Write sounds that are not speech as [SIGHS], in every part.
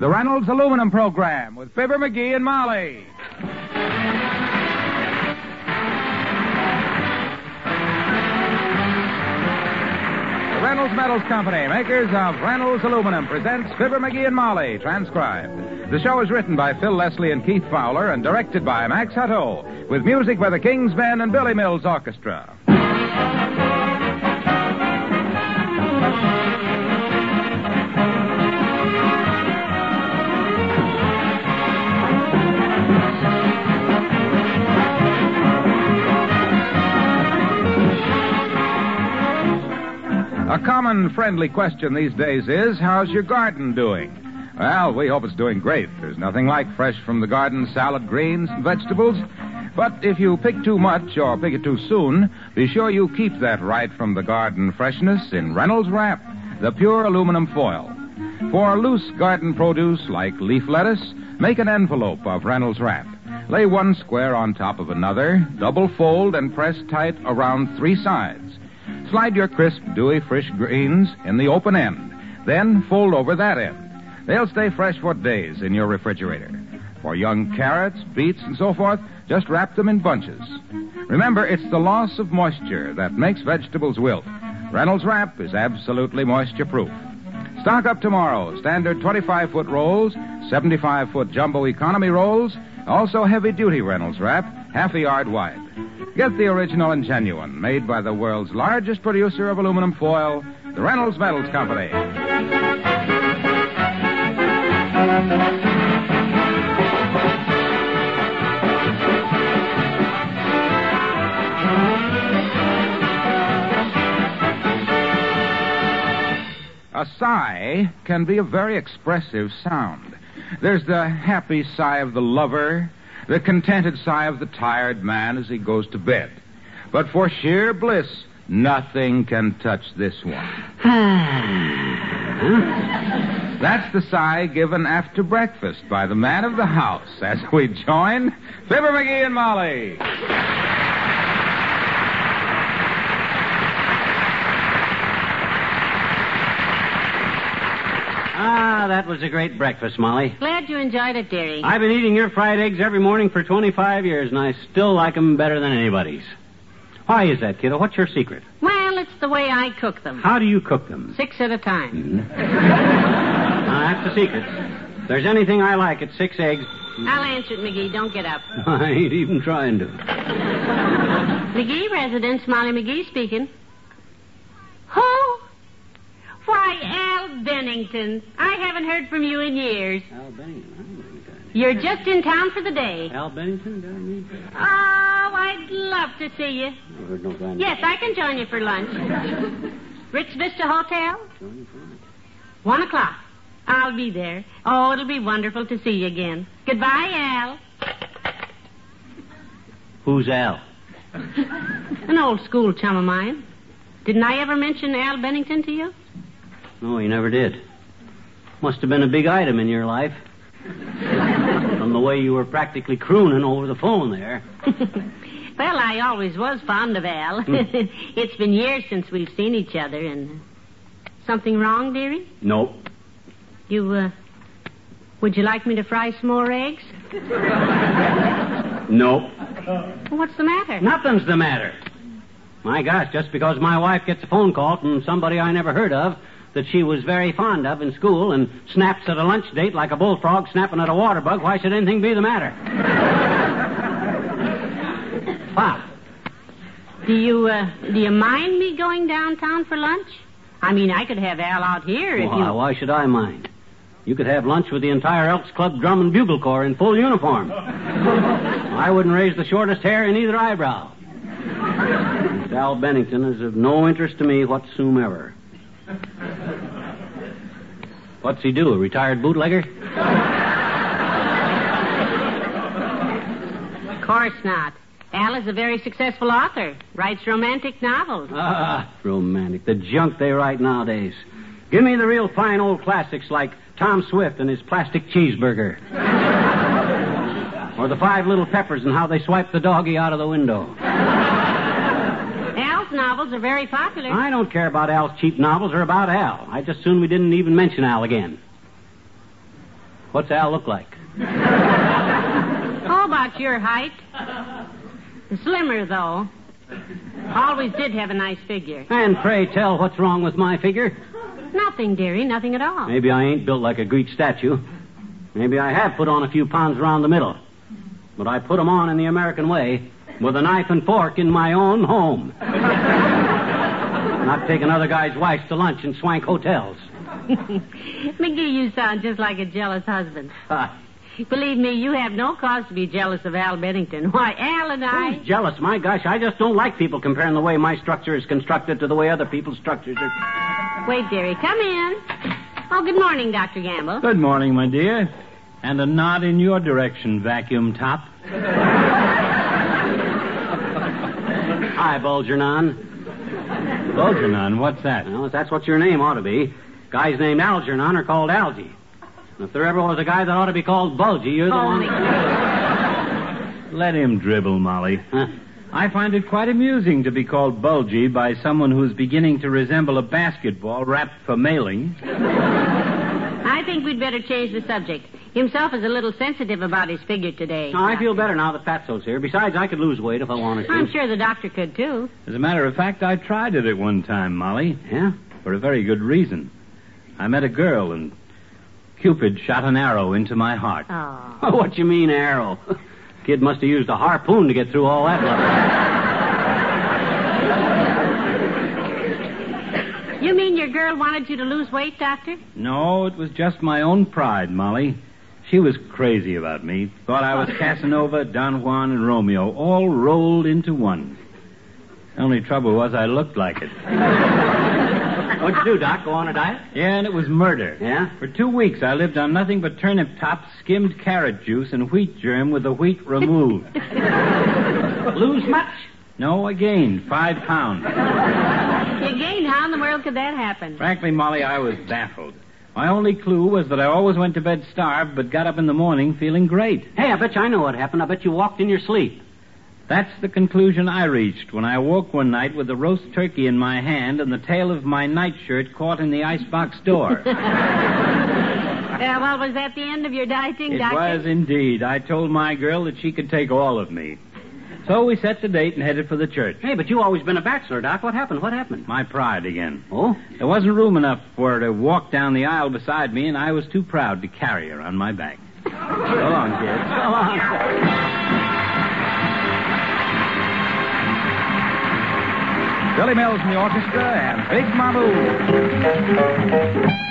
the Reynolds Aluminum Program with Fibber McGee and Molly. The Reynolds Metals Company, makers of Reynolds Aluminum, presents Fibber McGee and Molly, transcribed. The show is written by Phil Leslie and Keith Fowler and directed by Max Hutto, with music by the King's Men and Billy Mills Orchestra. A common friendly question these days is, how's your garden doing? Well, we hope it's doing great. There's nothing like fresh from the garden salad greens and vegetables. But if you pick too much or pick it too soon, be sure you keep that right from the garden freshness in Reynolds Wrap, the pure aluminum foil. For loose garden produce like leaf lettuce, make an envelope of Reynolds Wrap. Lay one square on top of another, double fold and press tight around three sides. Slide your crisp, dewy, fresh greens in the open end. Then fold over that end. They'll stay fresh for days in your refrigerator. For young carrots, beets, and so forth, just wrap them in bunches. Remember, it's the loss of moisture that makes vegetables wilt. Reynolds Wrap is absolutely moisture proof. Stock up tomorrow. Standard 25 foot rolls, 75 foot jumbo economy rolls, also heavy duty Reynolds Wrap, half a yard wide. Get the original and genuine, made by the world's largest producer of aluminum foil, the Reynolds Metals Company. A sigh can be a very expressive sound. There's the happy sigh of the lover, the contented sigh of the tired man as he goes to bed. But for sheer bliss, nothing can touch this one. [SIGHS] That's the sigh given after breakfast by the man of the house as we join Fibber McGee and Molly. Ah, that was a great breakfast, Molly. Glad you enjoyed it, dearie. I've been eating your fried eggs every morning for 25 years, and I still like like 'em better than anybody's. Why is that, kiddo? What's your secret? Well, it's the way I cook them. How do you cook them? Six at a time. Ah, that's the secret. If there's anything I like, it's six eggs. I'll answer it, McGee. Don't get up. [LAUGHS] I ain't even trying to. [LAUGHS] McGee residence, Molly McGee speaking. Why, Al Bennington. I haven't heard from you in years. Al Bennington. You're just in town for the day. Al Bennington? Got me? Oh, I'd love to see you. Never heard no kind Yes, I can join you for lunch. [LAUGHS] Ritz Vista Hotel? One o'clock. I'll be there. Oh, it'll be wonderful to see you again. Goodbye, Al. Who's Al? An old school chum of mine. Didn't I ever mention Al Bennington to you? No, he never did. Must have been a big item in your life. From the way you were practically crooning over the phone there. [LAUGHS] well, I always was fond of Al. [LAUGHS] it's been years since we've seen each other, and something wrong, dearie? Nope. You, uh, would you like me to fry some more eggs? [LAUGHS] Nope. What's the matter? Nothing's the matter. My gosh, just because my wife gets a phone call from somebody I never heard of that she was very fond of in school and snaps at a lunch date like a bullfrog snapping at a water bug, why should anything be the matter? [LAUGHS] Pop. Do you, uh, do you mind me going downtown for lunch? I mean, I could have Al out here if Why, you... why should I mind? You could have lunch with the entire Elks Club Drum and Bugle Corps in full uniform. [LAUGHS] I wouldn't raise the shortest hair in either eyebrow. Al Bennington is of no interest to me whatsoever. [LAUGHS] What's he do, a retired bootlegger? Of course not. Al is a very successful author. Writes romantic novels. Ah, romantic. The junk they write nowadays. Give me the real fine old classics like Tom Swift and his plastic cheeseburger. [LAUGHS] or the Five Little Peppers and how they swiped the doggy out of the window. Novels are very popular. I don't care about Al's cheap novels or about Al. I just soon we didn't even mention Al again. What's Al look like? [LAUGHS] How about your height? Slimmer, though. Always did have a nice figure. And pray tell what's wrong with my figure. Nothing, dearie, nothing at all. Maybe I ain't built like a Greek statue. Maybe I have put on a few pounds around the middle. But I put 'em on in the American way, with a knife and fork in my own home. Not taking other guys' wives to lunch in swank hotels. [LAUGHS] McGee, you sound just like a jealous husband. Uh. Believe me, you have no cause to be jealous of Al Bennington. [LAUGHS] Why, Al and I. Who's jealous? My gosh, I just don't like people comparing the way my structure is constructed to the way other people's structures are. Wait, dearie, come in. Oh, good morning, Dr. Gamble. Good morning, my dear. And a nod in your direction, vacuum top. [LAUGHS] Hi, Bulgernon. Bulgernon, what's that? Well, if that's what your name ought to be. Guys named Algernon are called Algy. And if there ever was a guy that ought to be called Bulgy, you're the one. McGee. Let him dribble, Molly. Huh? I find it quite amusing to be called bulgy by someone who's beginning to resemble a basketball wrapped for mailing. I think we'd better change the subject. Himself is a little sensitive about his figure today. No, I feel better now that Fatso's here. Besides, I could lose weight if I wanted to. I'm sure the doctor could, too. As a matter of fact, I tried it at one time, Molly, Yeah? for a very good reason. I met a girl, and Cupid shot an arrow into my heart. Oh. [LAUGHS] what you mean, arrow? [LAUGHS] Kid must have used a harpoon to get through all that. Love. You mean your girl wanted you to lose weight, Doctor? No, it was just my own pride, Molly. She was crazy about me. Thought I was [LAUGHS] Casanova, Don Juan, and Romeo, all rolled into one. Only trouble was I looked like it. [LAUGHS] What'd you do, Doc? Go on a diet? Yeah, and it was murder. Yeah? For two weeks, I lived on nothing but turnip tops, skimmed carrot juice, and wheat germ with the wheat removed. [LAUGHS] Lose much? no, I gained five pounds. You gained. How in the world could that happen? Frankly, Molly, I was baffled. My only clue was that I always went to bed starved, but got up in the morning feeling great. Hey, I bet you I know what happened. I bet you walked in your sleep. That's the conclusion I reached when I woke one night with a roast turkey in my hand and the tail of my nightshirt caught in the icebox door. [LAUGHS] Yeah, well, was that the end of your dieting, it Doctor? It was indeed. I told my girl that she could take all of me. So we set the date and headed for the church. Hey, but you always been a bachelor, Doc. What happened? What happened? My pride again. Oh? There wasn't room enough for her to walk down the aisle beside me, and I was too proud to carry her on my back. so long, kid. [LAUGHS] Go on. Billy Mills and the orchestra and Big Mamou.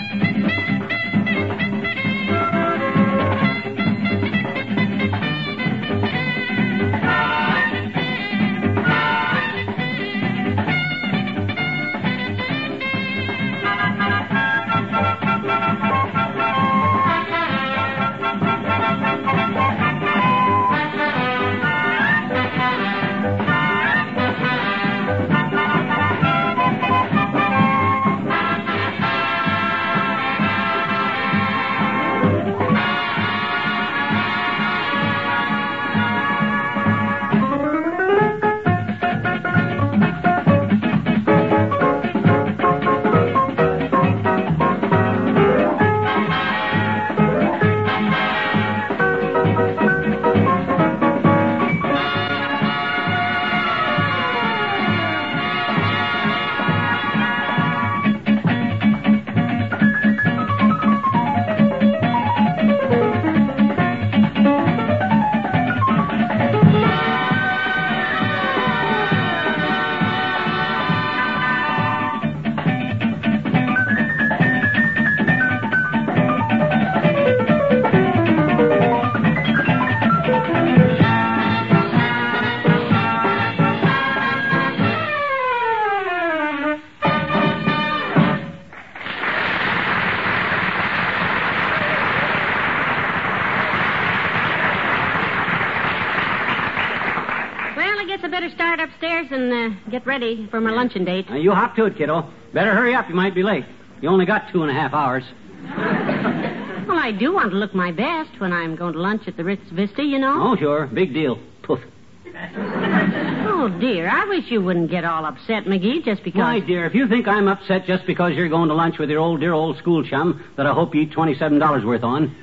Get ready for my luncheon date. Now, you hop to it, kiddo. Better hurry up. You might be late. You only got two and a half hours. [LAUGHS] Well, I do want to look my best when I'm going to lunch at the Ritz Vista, you know. Oh, sure. Big deal. Poof. Oh, dear. I wish you wouldn't get all upset, McGee, just because. My dear, if you think I'm upset just because you're going to lunch with your old, dear old school chum that I hope you eat $27 worth on,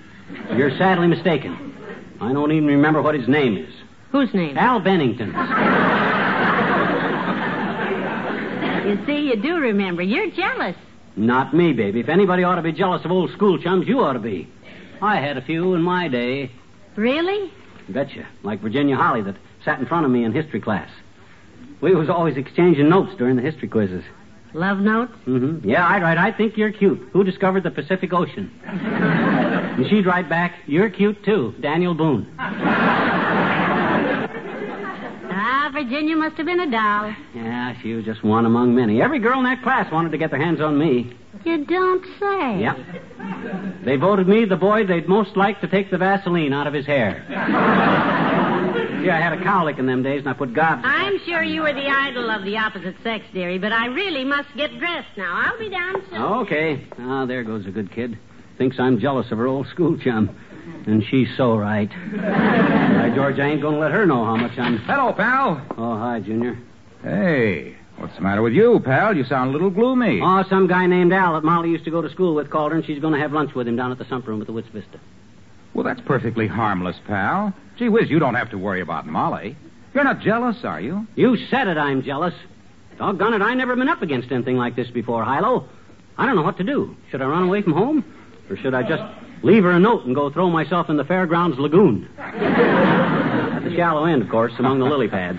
You're sadly mistaken. I don't even remember what his name is. Whose name? Al Bennington. See, you do remember. You're jealous. Not me, baby. If anybody ought to be jealous of old school chums, you ought to be. I had a few in my day. Really? Betcha. Like Virginia Holly that sat in front of me in history class. We was always exchanging notes during the history quizzes. Love notes? Mm-hmm. Yeah, I'd write, I think you're cute. Who discovered the Pacific Ocean? [LAUGHS] and she'd write back, you're cute too, Daniel Boone. Ah, Virginia must have been a doll. Yeah, she was just one among many. Every girl in that class wanted to get their hands on me. You don't say. Yep. They voted me the boy they'd most like to take the Vaseline out of his hair. yeah, I had a cowlick in them days, and I put gobs. I'm sure you were the idol of the opposite sex, dearie, but I really must get dressed now. I'll be down soon. Okay. Ah, there goes a good kid. Thinks I'm jealous of her old school chum. And she's so right. [LAUGHS] By George, I ain't gonna let her know how much I'm. Hello, pal. Oh, hi, Junior. Hey, what's the matter with you, pal? You sound a little gloomy. Oh, some guy named Al that Molly used to go to school with called her, and she's gonna have lunch with him down at the sump room at the Woods Vista. Well, that's perfectly harmless, pal. Gee whiz, you don't have to worry about Molly. You're not jealous, are you? You said it, I'm jealous. Doggone it, I never been up against anything like this before, Hilo. I don't know what to do. Should I run away from home? Or should I just leave her a note and go throw myself in the fairgrounds lagoon? At the shallow end, of course, among the lily pads.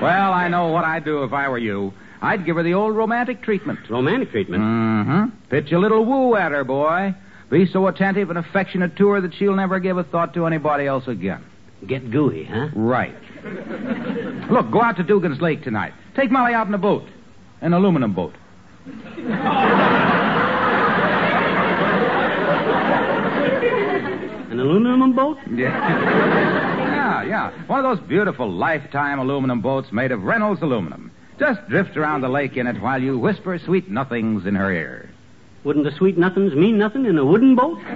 Well, I know what I'd do if I were you. I'd give her the old romantic treatment. Romantic treatment. Mm-hmm. Pitch a little woo at her, boy. Be so attentive and affectionate to her that she'll never give a thought to anybody else again. Get gooey, huh? Right. Look, go out to Dugan's Lake tonight. Take Molly out in a boat. An aluminum boat. An aluminum boat? [LAUGHS] Yeah. yeah, yeah. One of those beautiful lifetime aluminum boats made of Reynolds aluminum. Just drift around the lake in it while you whisper sweet nothings in her ear. Wouldn't the sweet nothings mean nothing in a wooden boat? [LAUGHS]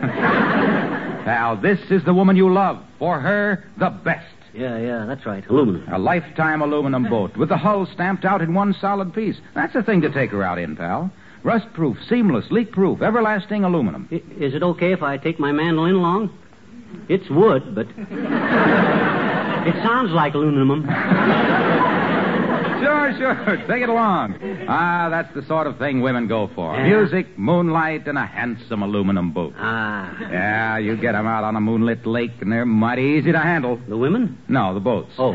Pal, this is the woman you love. For her, the best. yeah, yeah, that's right. Aluminum. A lifetime aluminum boat with the hull stamped out in one solid piece. That's the thing to take her out in, pal. Rust proof, seamless, leak proof, everlasting aluminum. I- is it okay if I take my mandolin along? It's wood, but it sounds like aluminum. Sure, sure. Take it along. Ah, that's the sort of thing women go for. Yeah. Music, moonlight, and a handsome aluminum boat. Ah, Yeah, you get 'em out on a moonlit lake, and they're mighty easy to handle. the women? No, the boats. Oh,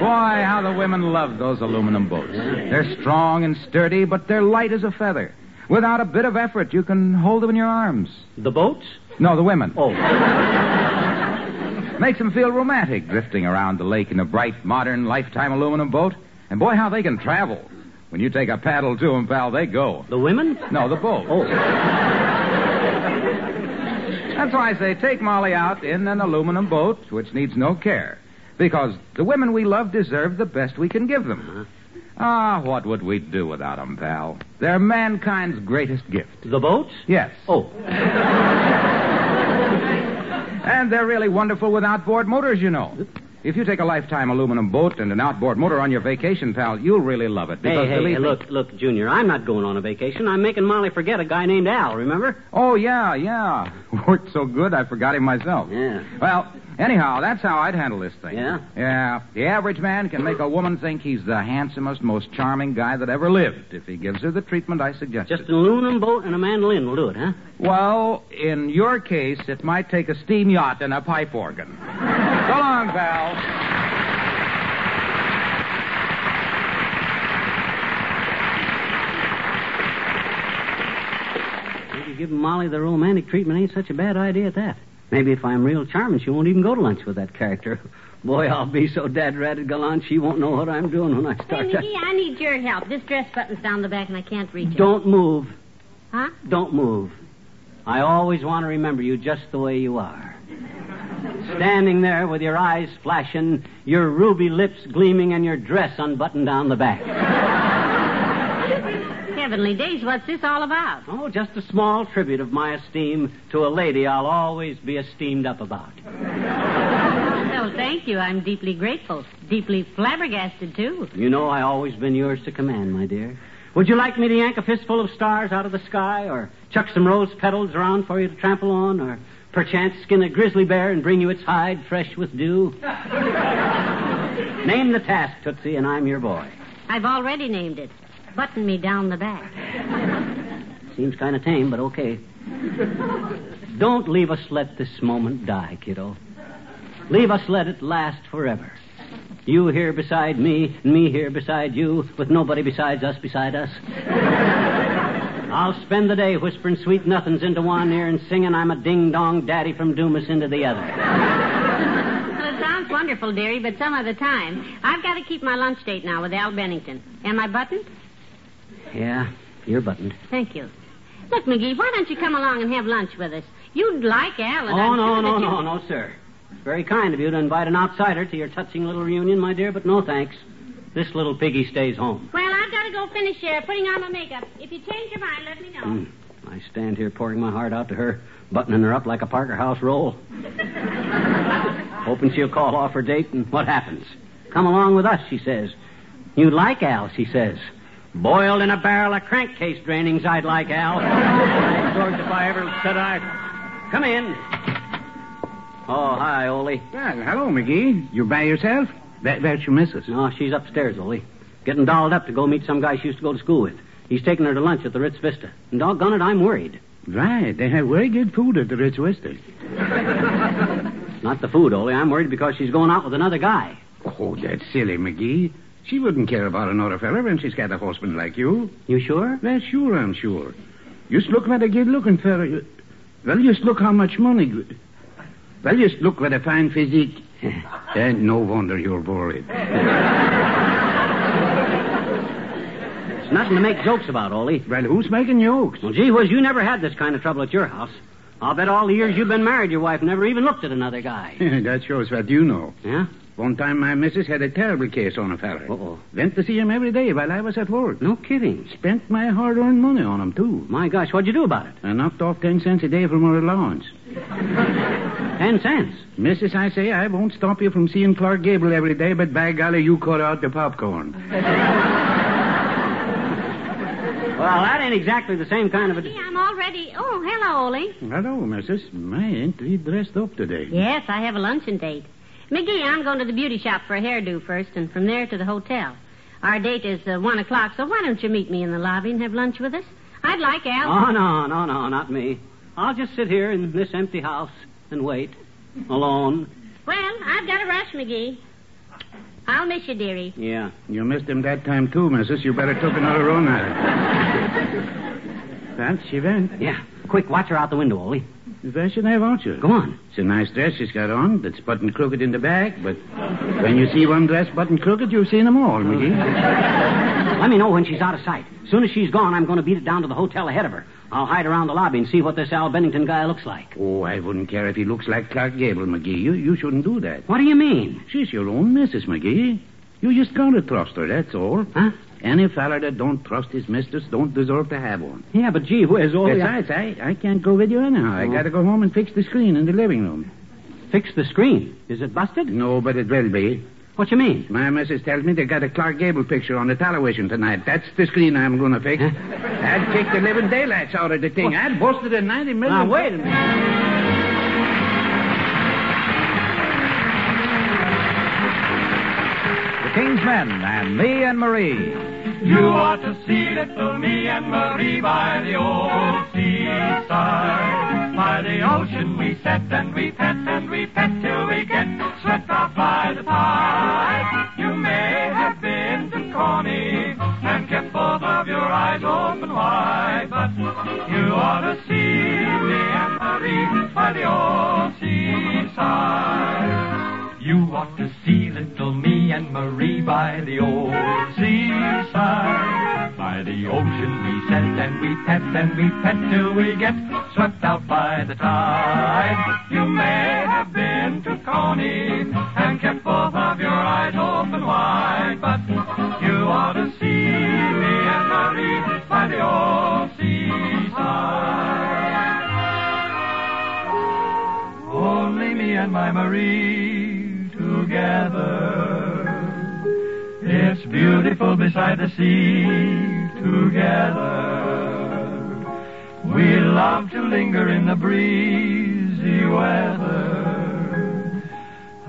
Boy, how the women love those aluminum boats. They're strong and sturdy, but they're light as a feather. Without a bit of effort, you can hold them in your arms. the boats? No, the women. Oh, [LAUGHS] Makes them feel romantic drifting around the lake in a bright, modern, lifetime aluminum boat. And boy, how they can travel. When you take a paddle to 'em, pal, they go. the women? No, the boat. Oh, That's why I say take Molly out in an aluminum boat, which needs no care. Because the women we love deserve the best we can give them. Uh-huh. Ah, what would we do without 'em, pal? They're mankind's greatest gift. the boats? Yes. Oh, [LAUGHS] And they're really wonderful with outboard motors, you know. If you take a lifetime aluminum boat and an outboard motor on your vacation, pal, you'll really love it. hey, Because hey, hey, look, look, Junior, I'm not going on a vacation. I'm making Molly forget a guy named Al, remember? Oh, yeah, yeah. [LAUGHS] Worked so good, I forgot him myself. Yeah. Well, anyhow, that's how I'd handle this thing. Yeah? Yeah. The average man can make a woman think he's the handsomest, most charming guy that ever lived if he gives her the treatment I suggested. Just an aluminum boat and a mandolin will do it, huh? Well, in your case, it might take a steam yacht and a pipe organ. so long, pal. Maybe giving Molly the romantic treatment ain't such a bad idea at that. Maybe if I'm real charming, she won't even go to lunch with that character. Boy, I'll be so dad-ratted gallant, she won't know what I'm doing when I Hey, start. McGee, I need your help. This dress button's down the back and I can't reach it. Don't move. Huh? Don't move. I always want to remember you just the way you are. Standing there with your eyes flashing, your ruby lips gleaming, and your dress unbuttoned down the back. Heavenly days, what's this all about? Oh, just a small tribute of my esteem to a lady I'll always be esteemed up about. No, thank you. I'm deeply grateful. Deeply flabbergasted, too. You know I've always been yours to command, my dear. Would you like me to yank a fistful of stars out of the sky, or chuck some rose petals around for you to trample on, or perchance skin a grizzly bear and bring you its hide fresh with dew? [LAUGHS] Name the task, Tootsie, and I'm your boy. I've already named it. Button me down the back. Seems kind of tame, but okay. Don't leave us let this moment die, kiddo. Leave us let it last forever. You here beside me, and me here beside you, with nobody besides us beside us. I'll spend the day whispering sweet nothings into one ear and singing I'm a ding dong daddy from Dumas into the other. Well, it sounds wonderful, dearie, but some other time. I've got to keep my lunch date now with Al Bennington. Am I buttoned? Yeah, you're buttoned. Thank you. Look, McGee, why don't you come along and have lunch with us? You'd like Al, and Oh, I'm no, sure no, that you... no, no, sir. It's very kind of you to invite an outsider to your touching little reunion, my dear, but no thanks. This little piggy stays home. Well, I've got to go finish uh, putting on my makeup. If you change your mind, let me know. Hmm. I stand here pouring my heart out to her, buttoning her up like a Parker House roll. [LAUGHS] Hoping she'll call off her date, and what happens? Come along with us, she says. You like Al, she says. Boiled in a barrel of crankcase drainings, I'd like Al. George, if I ever said I. Come in. Oh, hi, Ole. Well, hello, McGee. You by yourself? That, that's your missus. No, she's upstairs, Ole. Getting dolled up to go meet some guy she used to go to school with. He's taking her to lunch at the Ritz Vista. And doggone it, I'm worried. Right. They have very good food at the Ritz Vista. Not the food, Ole. I'm worried because she's going out with another guy. Oh, that's silly, McGee. She wouldn't care about another fella when she's got a husband like you. You sure? Well, sure, I'm sure. Just look what a good-looking fella. you- Well, just look how much money. Well, just look what a fine physique. and [LAUGHS] eh, no wonder you're worried. It's nothing to make jokes about, Ole. Well, who's making jokes? Well, gee whiz, you never had this kind of trouble at your house. I'll bet all the years you've been married, your wife never even looked at another guy. [LAUGHS] that shows what you know. Yeah? One time my missus had a terrible case on a fella. Uh-oh. Went to see him every day while I was at work. No kidding. Spent my hard-earned money on him, too. My gosh, what'd you do about it? I knocked off ten cents a day from her allowance. [LAUGHS] Ten cents. Missus, I say, I won't stop you from seeing Clark Gable every day, but by golly, you cut out the popcorn. [LAUGHS] Well, that ain't exactly the same kind of a. Gee, I'm all ready. Oh, hello, Ole. Hello, missus. My, ain't we dressed up today? Yes, I have a luncheon date. McGee, I'm going to the beauty shop for a hairdo first, and from there to the hotel. Our date is uh, 1 o'clock, so why don't you meet me in the lobby and have lunch with us? I'd like Al. Oh, no, no, no, not me. I'll just sit here in this empty house and wait. Alone. Well, I've got to rush, McGee. I'll miss you, dearie. Yeah. You missed him that time, too, missus. You better took another run at it. well, she went. Yeah. Quick, watch her out the window, Ole. Should I want you? Go on. It's a nice dress she's got on. That's buttoned crooked in the back, but when you see one dress buttoned crooked, you've seen them all, McGee. [LAUGHS] Let me know when she's out of sight. As soon as she's gone, I'm going to beat it down to the hotel ahead of her. I'll hide around the lobby and see what this Al Bennington guy looks like. Oh, I wouldn't care if he looks like Clark Gable, McGee. You, you shouldn't do that. What do you mean? She's your own missus, McGee. You just gotta trust her, that's all. Huh? Any feller that don't trust his mistress don't deserve to have one. Yeah, but gee Ole. I- Besides, I, I can't go with you anyhow. I Oh. gotta go home and fix the screen in the living room. Fix the screen. Is it busted? No, but it will be. What you mean? My missus tells me they got a Clark Gable picture on the television tonight. That's the screen I'm gonna fix. Huh? I'd kick the living daylights out of the thing. I'd bust it a 90 million. Now, wait a minute. King's Men and Me and Marie. You ought to see little me and Marie by the old seaside. By the ocean we sit and we pet and we pet till we get swept off by the tide. You may have been to Coney and kept both of your eyes open wide, but you ought to see me and Marie by the old seaside. You ought to see little me and Marie by the old seaside. By the ocean we sit and we pet and we pet till we get swept out by the tide. You may have been to Coney and kept both of your eyes open wide, but you ought to see me and Marie by the old seaside. Only me and my Marie together. It's beautiful beside the sea together. We love to linger in the breezy weather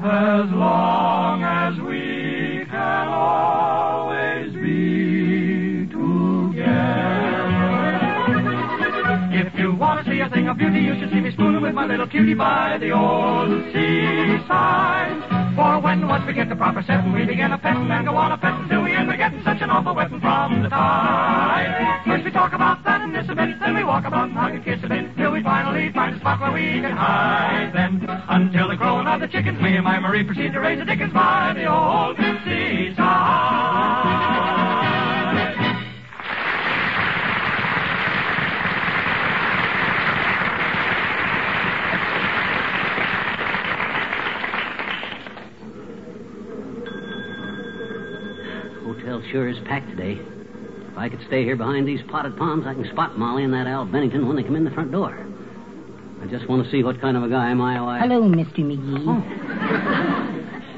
as long as we can always thing of beauty, you should see me spooning with my little cutie by the old seaside. For when once we get the proper setting, we begin a petting and go on a petting till we end up getting such an awful wetting from the tide. First we talk about that and this a bit, then we walk about and hug and kiss a bit, till we finally find a spot where we can hide. Then, until the crowing of the chickens, me and my Marie proceed to raise the dickens by the old seaside. Sure is packed today. If I could stay here behind these potted palms, I can spot Molly and that Al Bennington when they come in the front door. I just want to see what kind of a guy my wife. Hello, Mr. McGee.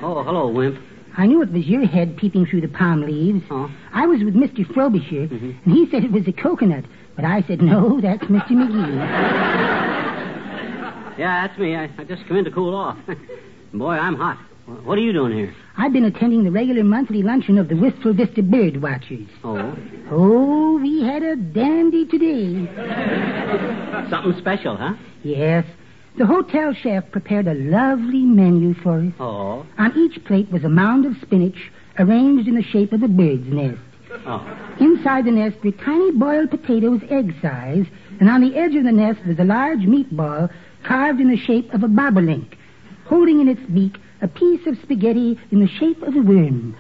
Oh, oh, hello, Wimp. I knew it was your head peeping through the palm leaves. Oh. I was with Mr. Frobisher, Mhm. and he said it was a coconut. But I said, no, that's Mr. McGee. [LAUGHS] Yeah, that's me. I, I just come in to cool off. [LAUGHS] Boy, I'm hot. Wh- What are you doing here? I've been attending the regular monthly luncheon of the Wistful Vista Bird Watchers. Oh, Oh, we had a dandy today. something special, huh? Yes. The hotel chef prepared a lovely menu for us. Oh, On each plate was a mound of spinach arranged in the shape of a bird's nest. oh. Inside the nest were tiny boiled potatoes egg size, and on the edge of the nest was a large meatball carved in the shape of a bobolink, holding in its beak a piece of spaghetti in the shape of a worm.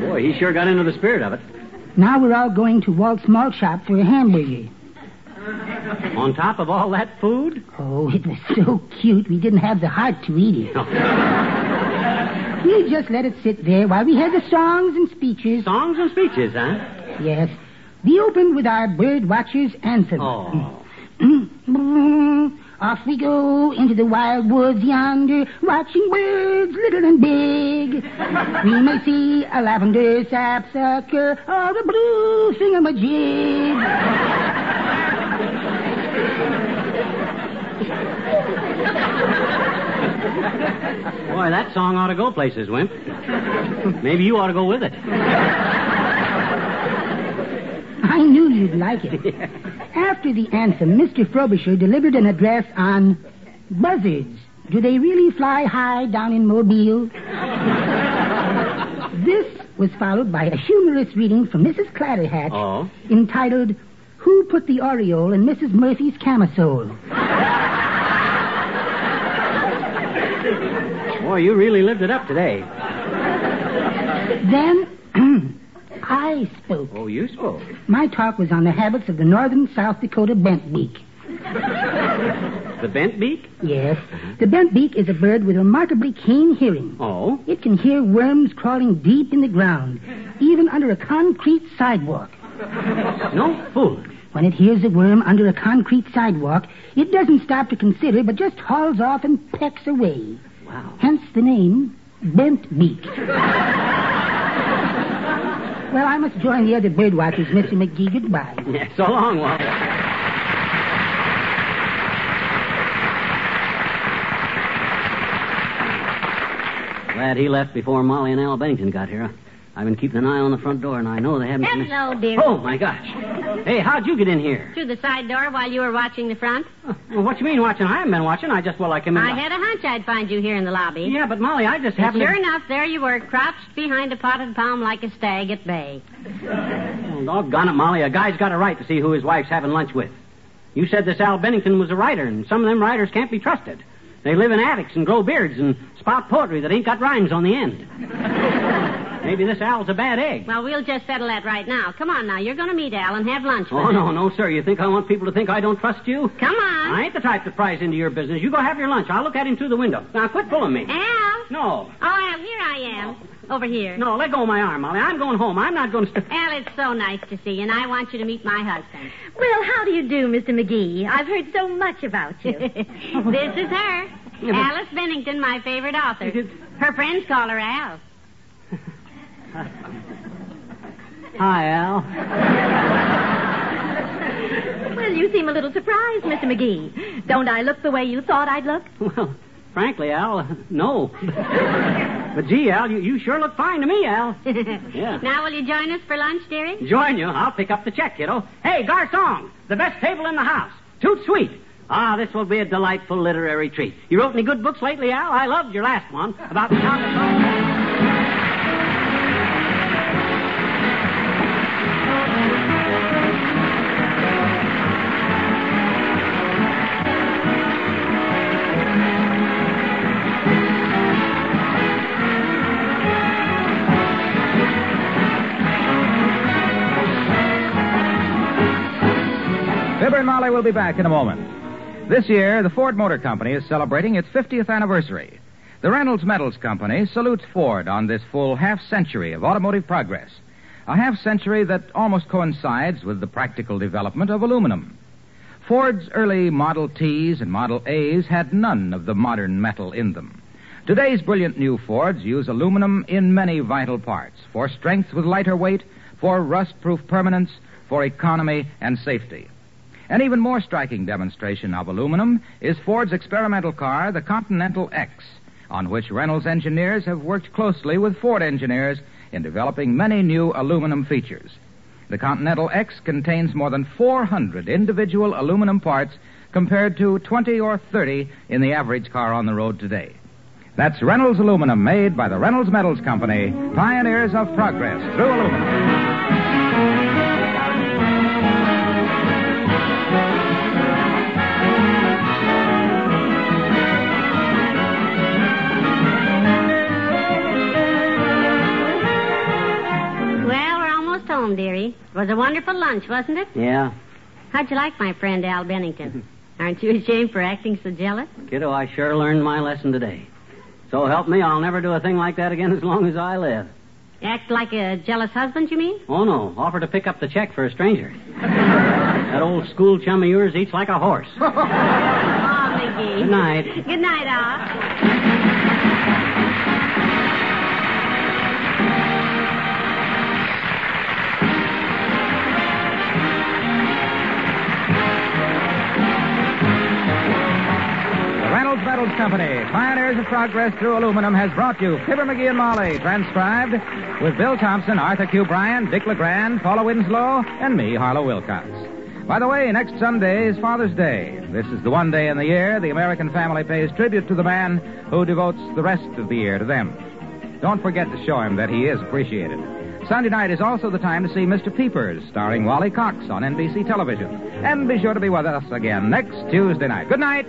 Boy, he sure got into the spirit of it. Now we're all going to Walt's Malt Shop for a hamburger. On top of all that food? Oh, it was so cute we didn't have the heart to eat it. We just let it sit there while we had the songs and speeches. Songs and speeches, huh? Yes. We opened with our bird watcher's anthem. Oh. [CLEARS THROAT] Off we go into the wild woods yonder, watching birds little and big. We may see a lavender sapsucker or a blue thingamajig. Boy, that song ought to go places, Wimp. Maybe you ought to go with it. I knew you'd like it. [LAUGHS] After the anthem, Mr. Frobisher delivered an address on buzzards. Do they really fly high down in Mobile? [LAUGHS] this was followed by a humorous reading from Mrs. Clatterhatch Oh. entitled Who Put the Aureole in Mrs. Murphy's Camisole? Boy, you really lived it up today. Then [CLEARS THROAT] I spoke. Oh, you spoke. My talk was on the habits of the northern South Dakota bentbeak. The bent beak? Yes, uh-huh. the bentbeak is a bird with remarkably keen hearing. Oh. It can hear worms crawling deep in the ground, even under a concrete sidewalk. No fool. When it hears a worm under a concrete sidewalk, it doesn't stop to consider, but just hauls off and pecks away. Wow. Hence the name Bent Beak. Well, I must join the other bird watchers, Mr. McGee. Goodbye. Yeah, so long, Wallace. Glad he left before Molly and Al Bennington got here. I've been keeping an eye on the front door, and I know they haven't. Hello, dear. Oh, my gosh. Hey, how'd you get in here? Through the side door while you were watching the front. Well, what you mean watching? I haven't been watching. I just, well, I came in. I had a hunch I'd find you here in the lobby. Yeah, but Molly, I just And happened sure to... enough, there you were, crouched behind a potted palm like a stag at bay. Oh, doggone it, Molly. A guy's got a right to see who his wife's having lunch with. You said this Al Bennington was a writer, and some of them writers can't be trusted. They live in attics and grow beards and spout poetry that ain't got rhymes on the end. [LAUGHS] Maybe this Al's a bad egg. Well, we'll just settle that right now. Come on now, you're going to meet Al and have lunch oh, with Oh, him. no, no, sir. You think I want people to think I don't trust you? Come on. I ain't the type to prise into your business. You go have your lunch. I'll look at him through the window. Now, quit pulling me. Al? No. Oh, Al, here I am. Over here. No, let go of my arm, Molly. I'm going home. I'm not going to... St- Al, it's so nice to see you, and I want you to meet my husband. Well, how do you do, Mr. McGee? I've heard so much about you. [LAUGHS] this is her. Yeah, but- Alice Bennington, my favorite author. Her friends call her Al. [LAUGHS] Hi, Al. Well, you seem a little surprised, Mr. McGee. Don't I look the way you thought I'd look? Well, frankly, Al, no. but gee, Al, you, you sure look fine to me, Al. Yeah. Now, will you join us for lunch, dearie? Join you. I'll pick up the check, kiddo. Hey, garçon, the best table in the house. Toot sweet. Ah, this will be a delightful literary treat. You wrote any good books lately, Al? I loved your last one about the Fibber will be back in a moment. This year, the Ford Motor Company is celebrating its 50th anniversary. The Reynolds Metals Company salutes Ford on this full half century of automotive progress. A half century that almost coincides with the practical development of aluminum. Ford's early Model Ts and Model As had none of the modern metal in them. Today's brilliant new Fords use aluminum in many vital parts for strength with lighter weight, for rust proof permanence, for economy and safety. An even more striking demonstration of aluminum is Ford's experimental car, the Continental X, on which Reynolds engineers have worked closely with Ford engineers in developing many new aluminum features. The Continental X contains more than 400 individual aluminum parts compared to 20 or 30 in the average car on the road today. That's Reynolds Aluminum made by the Reynolds Metals Company, pioneers of progress through aluminum. Home, dearie. It was a wonderful lunch, wasn't it? Yeah. How'd you like my friend Al Bennington? [LAUGHS] Aren't you ashamed for acting so jealous? Kiddo, I sure learned my lesson today. So help me, I'll never do a thing like that again as long as I live. Act like a jealous husband, you mean? Oh, no. Offer to pick up the check for a stranger. that old school chum of yours eats like a horse. [LAUGHS] Oh, McGee. Good night. Good night, Al. Reynolds Metals Company, pioneers of progress through aluminum, has brought you Fibber McGee and Molly, transcribed with Bill Thompson, Arthur Q. Bryan, Dick LeGrand, Paula Winslow, and me, Harlow Wilcox. By the way, next Sunday is Father's Day. This is the one day in the year the American family pays tribute to the man who devotes the rest of the year to them. Don't forget to show him that he is appreciated. Sunday night is also the time to see Mr. Peepers, starring Wally Cox on NBC television. And be sure to be with us again next Tuesday night. Good night.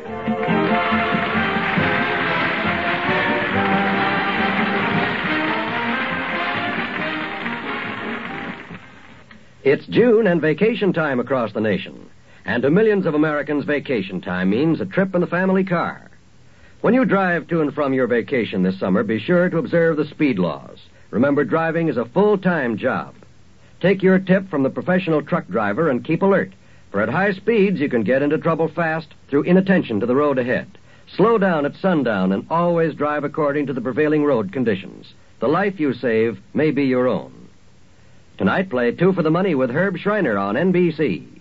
It's June and vacation time across the nation. And to millions of Americans, vacation time means a trip in the family car. When you drive to and from your vacation this summer, be sure to observe the speed laws. Remember, driving is a full time job. Take your tip from the professional truck driver and keep alert, for at high speeds you can get into trouble fast through inattention to the road ahead. Slow down at sundown and always drive according to the prevailing road conditions. The life you save may be your own. Tonight, play Two for the Money with Herb Shriner on NBC.